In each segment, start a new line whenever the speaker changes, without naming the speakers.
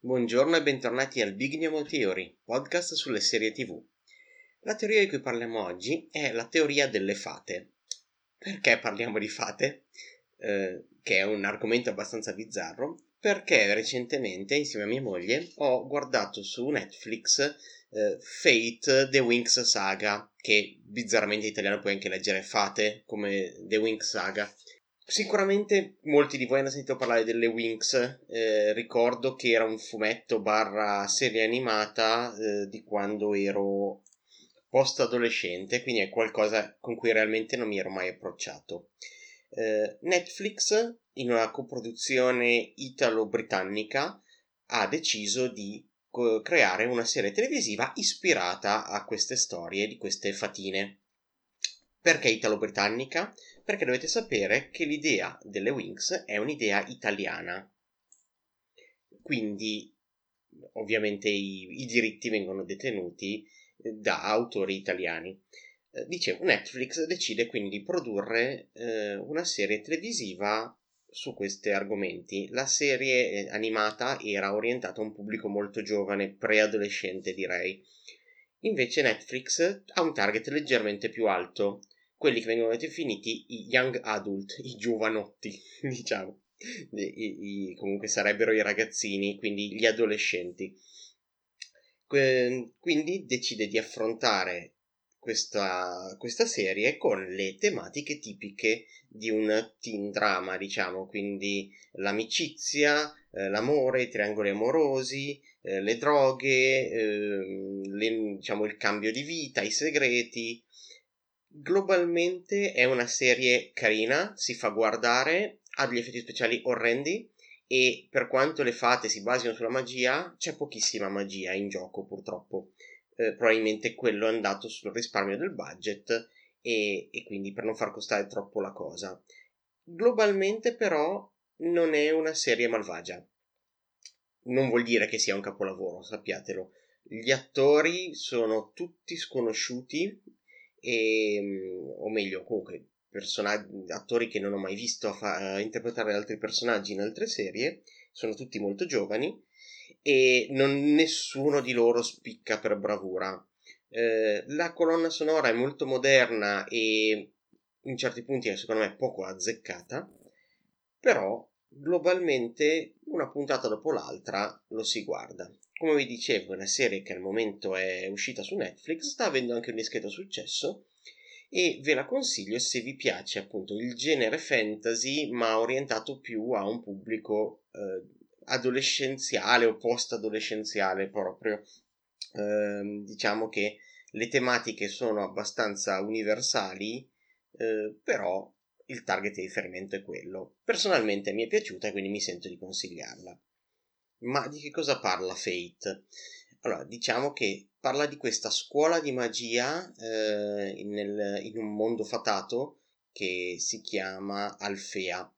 Buongiorno e bentornati al Big Nemo Theory, podcast sulle serie TV. La teoria di cui parliamo oggi è la teoria delle fate. Perché parliamo di fate? Eh, che è un argomento abbastanza bizzarro, perché recentemente, insieme a mia moglie, ho guardato su Netflix eh, Fate The Winx Saga, che bizzarramente in italiano puoi anche leggere Fate come The Winx Saga. Sicuramente molti di voi hanno sentito parlare delle Winx, eh, ricordo che era un fumetto barra serie animata eh, di quando ero post adolescente, quindi è qualcosa con cui realmente non mi ero mai approcciato. Eh, Netflix, in una coproduzione italo-britannica, ha deciso di creare una serie televisiva ispirata a queste storie di queste fatine. Perché italo-britannica? Perché dovete sapere che l'idea delle Wings è un'idea italiana. Quindi, ovviamente, i, i diritti vengono detenuti eh, da autori italiani. Eh, dicevo, Netflix decide quindi di produrre eh, una serie televisiva su questi argomenti. La serie eh, animata era orientata a un pubblico molto giovane, preadolescente direi. Invece Netflix ha un target leggermente più alto, quelli che vengono definiti i young adult, i giovanotti, diciamo. I, i, comunque sarebbero i ragazzini, quindi gli adolescenti. Quindi decide di affrontare questa, questa serie con le tematiche tipiche di un teen drama, diciamo, quindi l'amicizia, eh, l'amore, i triangoli amorosi, eh, le droghe, eh, le, diciamo, il cambio di vita, i segreti. Globalmente è una serie carina, si fa guardare, ha degli effetti speciali orrendi e per quanto le fate si basino sulla magia, c'è pochissima magia in gioco purtroppo eh, probabilmente quello è andato sul risparmio del budget e, e quindi per non far costare troppo la cosa. Globalmente però non è una serie malvagia. Non vuol dire che sia un capolavoro, sappiatelo. Gli attori sono tutti sconosciuti e, mm, o meglio, comunque attori che non ho mai visto fa- interpretare altri personaggi in altre serie, sono tutti molto giovani e non, nessuno di loro spicca per bravura. Eh, la colonna sonora è molto moderna e in certi punti secondo me poco azzeccata, però globalmente una puntata dopo l'altra lo si guarda. Come vi dicevo, è una serie che al momento è uscita su Netflix, sta avendo anche un discreto successo e ve la consiglio se vi piace appunto il genere fantasy ma orientato più a un pubblico eh, adolescenziale o post-adolescenziale proprio. Eh, diciamo che le tematiche sono abbastanza universali, eh, però il target di riferimento è quello. Personalmente mi è piaciuta quindi mi sento di consigliarla. Ma di che cosa parla Fate? Allora, diciamo che parla di questa scuola di magia eh, nel, in un mondo fatato che si chiama Alfea.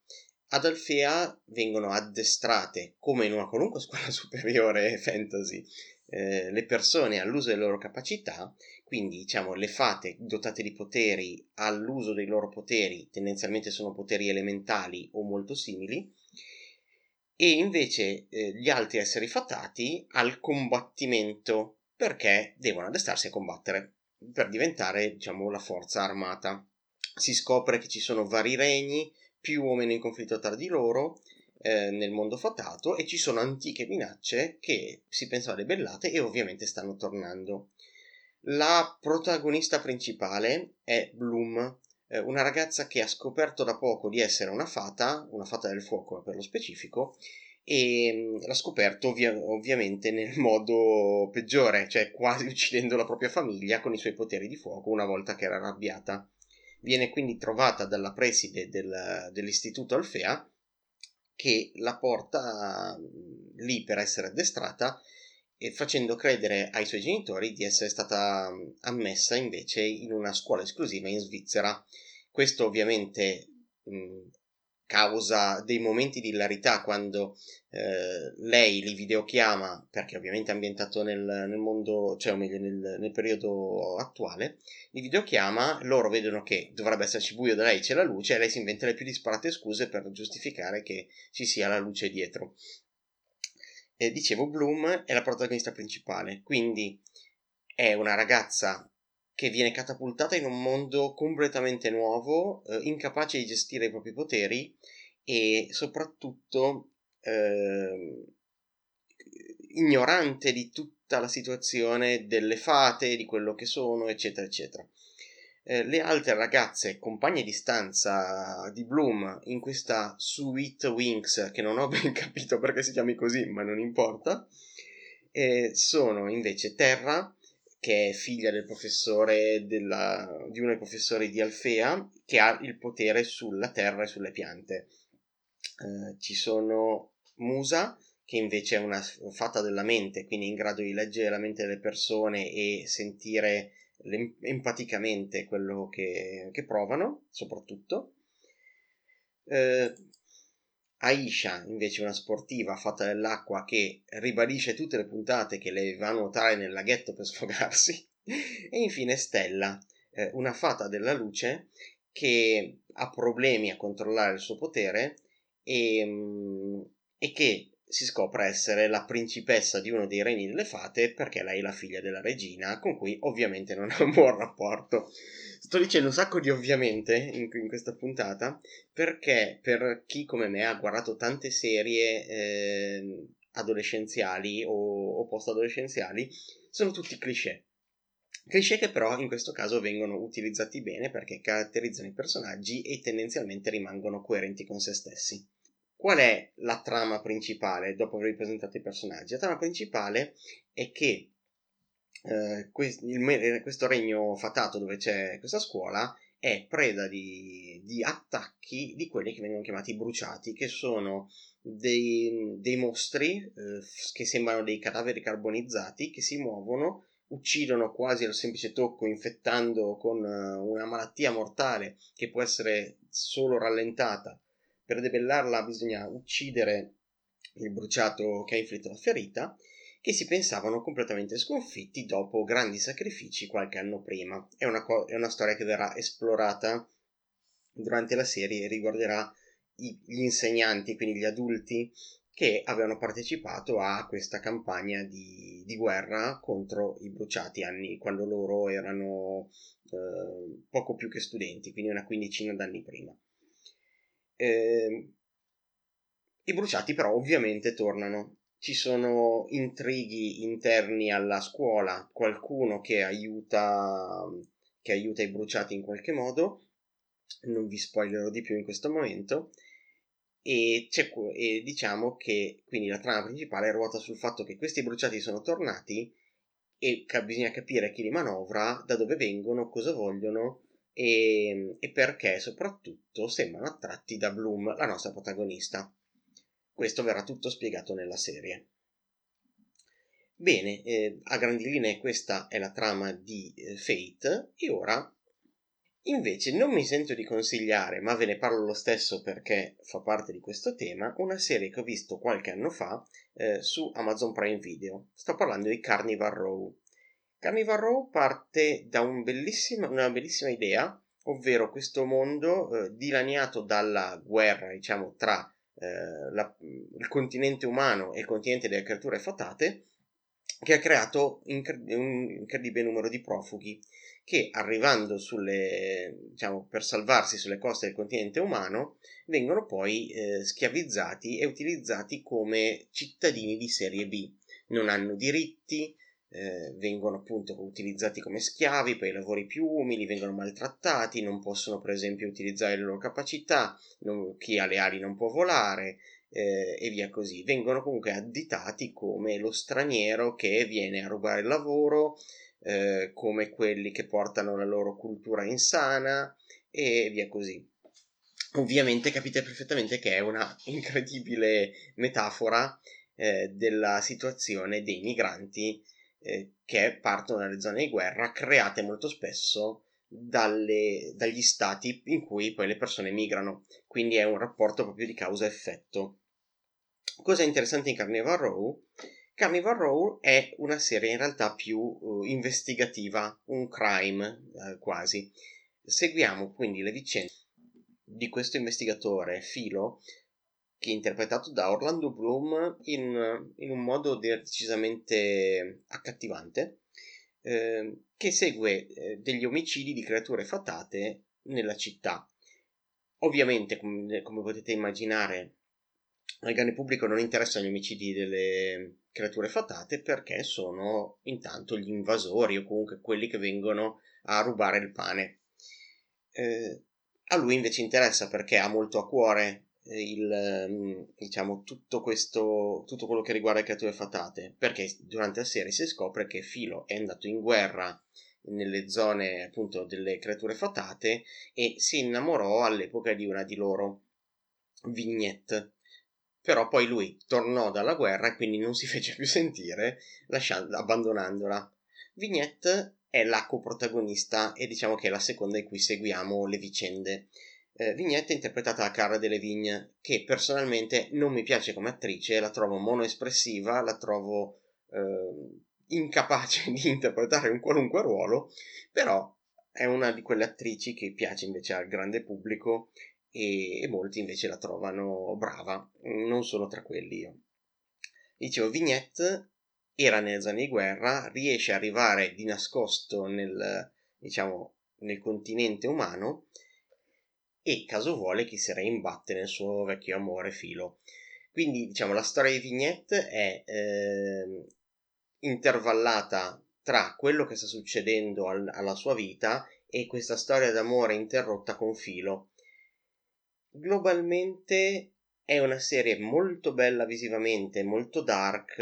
Ad Alfea vengono addestrate, come in una qualunque scuola superiore fantasy, eh, le persone all'uso delle loro capacità, quindi diciamo le fate dotate di poteri all'uso dei loro poteri, tendenzialmente sono poteri elementali o molto simili, e invece eh, gli altri esseri fatati al combattimento, perché devono addestrarsi a combattere per diventare diciamo la forza armata. Si scopre che ci sono vari regni, più o meno in conflitto tra di loro eh, nel mondo fatato e ci sono antiche minacce che si pensano ribellate e ovviamente stanno tornando. La protagonista principale è Bloom, eh, una ragazza che ha scoperto da poco di essere una fata, una fata del fuoco per lo specifico, e l'ha scoperto ovvia- ovviamente nel modo peggiore, cioè quasi uccidendo la propria famiglia con i suoi poteri di fuoco una volta che era arrabbiata. Viene quindi trovata dalla preside del, dell'istituto Alfea che la porta lì per essere addestrata e facendo credere ai suoi genitori di essere stata ammessa invece in una scuola esclusiva in Svizzera. Questo ovviamente mh, causa dei momenti di hilarità quando eh, lei li videochiama, perché ovviamente è ambientato nel, nel mondo, cioè o meglio nel, nel, periodo attuale, li videochiama, loro vedono che dovrebbe esserci buio da lei c'è la luce e lei si inventa le più disparate scuse per giustificare che ci sia la luce dietro. E dicevo, Bloom è la protagonista principale, quindi è una ragazza che viene catapultata in un mondo completamente nuovo, eh, incapace di gestire i propri poteri e soprattutto eh, ignorante di tutta la situazione delle fate, di quello che sono, eccetera, eccetera. Eh, le altre ragazze, compagne di stanza di Bloom in questa Sweet Wings, che non ho ben capito perché si chiami così, ma non importa, eh, sono invece Terra, che è figlia del professore della, di uno dei professori di Alfea, che ha il potere sulla terra e sulle piante. Eh, ci sono Musa, che invece è una fatta della mente, quindi in grado di leggere la mente delle persone e sentire empaticamente quello che, che provano, soprattutto. Eh, Aisha, invece, una sportiva fatta dell'acqua che ribadisce tutte le puntate che le va a nuotare nel laghetto per sfogarsi. e infine Stella, eh, una fata della luce che ha problemi a controllare il suo potere e, mm, e che si scopre essere la principessa di uno dei regni delle fate perché lei è la figlia della regina, con cui ovviamente non ha un buon rapporto. Sto dicendo un sacco di ovviamente in, in questa puntata perché per chi come me ha guardato tante serie eh, adolescenziali o, o post-adolescenziali, sono tutti cliché. Cliché che però in questo caso vengono utilizzati bene perché caratterizzano i personaggi e tendenzialmente rimangono coerenti con se stessi. Qual è la trama principale dopo aver presentato i personaggi? La trama principale è che eh, quest- il, questo regno fatato dove c'è questa scuola è preda di, di, attacchi di quelli che vengono chiamati bruciati, che sono dei, dei mostri eh, che sembrano dei cadaveri carbonizzati che si muovono, uccidono quasi al semplice tocco, infettando con uh, una malattia mortale che può essere solo rallentata per debellarla bisogna uccidere il bruciato che ha inflitto la ferita, che si pensavano completamente sconfitti dopo grandi sacrifici qualche anno prima. È una, co- è una storia che verrà esplorata durante la serie e riguarderà i- gli insegnanti, quindi gli adulti che avevano partecipato a questa campagna di, di guerra contro i bruciati anni quando loro erano eh, poco più che studenti, quindi una quindicina d'anni prima. Eh, I bruciati però ovviamente tornano. Ci sono intrighi interni alla scuola, qualcuno che aiuta, che aiuta i bruciati in qualche modo. Non vi spoilerò di più in questo momento. E, e, diciamo che quindi la trama principale ruota sul fatto che questi bruciati sono tornati e ca- bisogna capire chi li manovra, da dove vengono, cosa vogliono e, e perché soprattutto sembrano attratti da Bloom, la nostra protagonista. Questo verrà tutto spiegato nella serie. Bene, eh, a grandi linee questa è la trama di eh, Fate e ora invece non mi sento di consigliare, ma ve ne parlo lo stesso perché fa parte di questo tema, una serie che ho visto qualche anno fa eh, su Amazon Prime Video. Sto parlando di Carnival Row. Carnival parte da un una bellissima idea, ovvero questo mondo eh, dilaniato dalla guerra, diciamo, tra eh, la, il continente umano e il continente delle creature fatate, che ha creato incred- un incredibile numero di profughi che arrivando sulle, diciamo, per salvarsi sulle coste del continente umano vengono poi eh, schiavizzati e utilizzati come cittadini di serie B. Non hanno diritti, eh, vengono appunto utilizzati come schiavi per i lavori più umili, vengono maltrattati, non possono per esempio utilizzare le loro capacità, non, chi ha le ali non può volare eh, e via così. Vengono comunque additati come lo straniero che viene a rubare il lavoro, eh, come quelli che portano la loro cultura insana e via così. Ovviamente capite perfettamente che è una incredibile metafora eh, della situazione dei migranti eh, che partono dalle zone di guerra create molto spesso dalle, dagli stati in cui poi le persone migrano, quindi è un rapporto proprio di causa-effetto. Cosa interessante in Carnival Row? Carnival Row è una serie in realtà più uh, investigativa, un crime uh, quasi. Seguiamo quindi le vicende di questo investigatore, Filo, che è interpretato da Orlando Bloom in, in un modo decisamente accattivante, eh, che segue eh, degli omicidi di creature fatate nella città. Ovviamente, come, come potete immaginare, al grande pubblico non interessano gli omicidi delle creature fatate perché sono intanto gli invasori o comunque quelli che vengono a rubare il pane. Eh, a lui invece interessa perché ha molto a cuore il, mm, diciamo, tutto questo, tutto quello che riguarda le creature fatate, perché durante la serie si scopre che Filo è andato in guerra nelle zone appunto delle creature fatate e si innamorò all'epoca di una di loro, Vignette. Però poi lui tornò dalla guerra e quindi non si fece più sentire, lasciando, abbandonandola. Vignette è la coprotagonista e diciamo che è la seconda in cui seguiamo le vicende eh, Vignette interpretata da Cara Delevingne, che personalmente non mi piace come attrice, la trovo monoespressiva, la trovo eh, incapace di interpretare un qualunque ruolo, però è una di quelle attrici che piace invece al grande pubblico e, e molti invece la trovano brava, non sono tra quelli io. Dicevo, Vignette era nelle zone di guerra, riesce ad arrivare di nascosto nel, diciamo, nel continente umano e caso vuole chi si reimbatte nel suo vecchio amore filo. Quindi diciamo la storia di Vignette è eh, intervallata tra quello che sta succedendo al, alla sua vita e questa storia d'amore interrotta con filo. Globalmente è una serie molto bella visivamente, molto dark,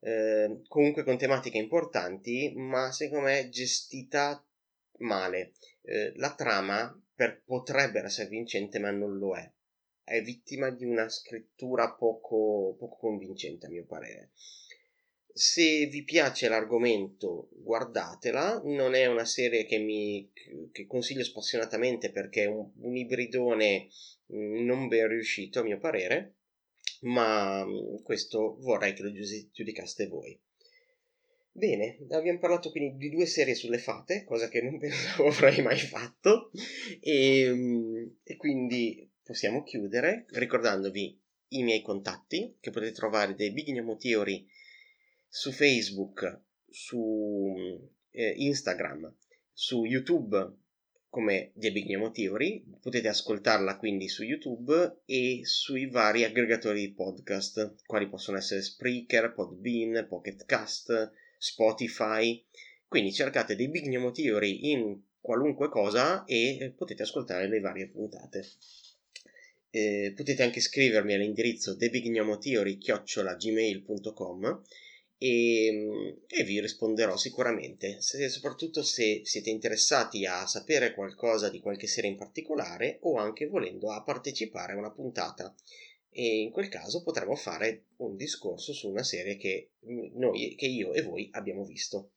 eh, comunque con tematiche importanti, ma secondo me gestita male. Eh, la trama per, potrebbe essere vincente, ma non lo è. È vittima di una scrittura poco, poco convincente, a mio parere. Se vi piace l'argomento, guardatela. Non è una serie che mi che consiglio spassionatamente perché è un, un ibridone mm, non ben riuscito, a mio parere. Ma mm, questo vorrei che lo giudicaste voi. Bene, abbiamo parlato quindi di due serie sulle fate, cosa che non pensavo avrei mai fatto, e, ehm, e quindi possiamo chiudere ricordandovi i miei contatti, che potete trovare dei Big Gnome Theory su Facebook, su eh, Instagram, su YouTube come The Big Gnome Theory, potete ascoltarla quindi su YouTube e sui vari aggregatori di podcast, quali possono essere Spreaker, Podbean, Pocket Cast, Spotify. Quindi cercate dei Big Gnome Theory in qualunque cosa e potete ascoltare le varie puntate. Eh, potete anche scrivermi all'indirizzo thebignomotheory.gmail.com e, e vi risponderò sicuramente, se, soprattutto se siete interessati a sapere qualcosa di qualche serie in particolare o anche volendo a partecipare a una puntata e in quel caso potremo fare un discorso su una serie che, noi, che io e voi abbiamo visto.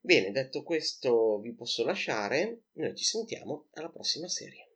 Bene, detto questo vi posso lasciare, noi ci sentiamo alla prossima serie.